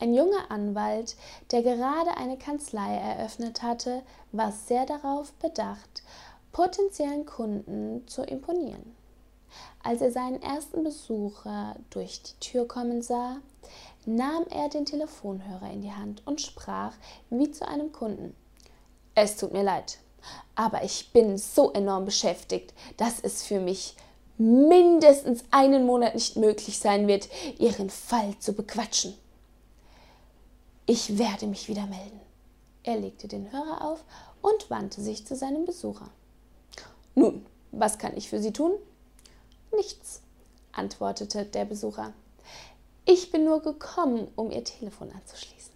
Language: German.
Ein junger Anwalt, der gerade eine Kanzlei eröffnet hatte, war sehr darauf bedacht, potenziellen Kunden zu imponieren. Als er seinen ersten Besucher durch die Tür kommen sah, nahm er den Telefonhörer in die Hand und sprach wie zu einem Kunden. Es tut mir leid, aber ich bin so enorm beschäftigt, dass es für mich mindestens einen Monat nicht möglich sein wird, Ihren Fall zu bequatschen. Ich werde mich wieder melden. Er legte den Hörer auf und wandte sich zu seinem Besucher. Nun, was kann ich für Sie tun? Nichts, antwortete der Besucher. Ich bin nur gekommen, um Ihr Telefon anzuschließen.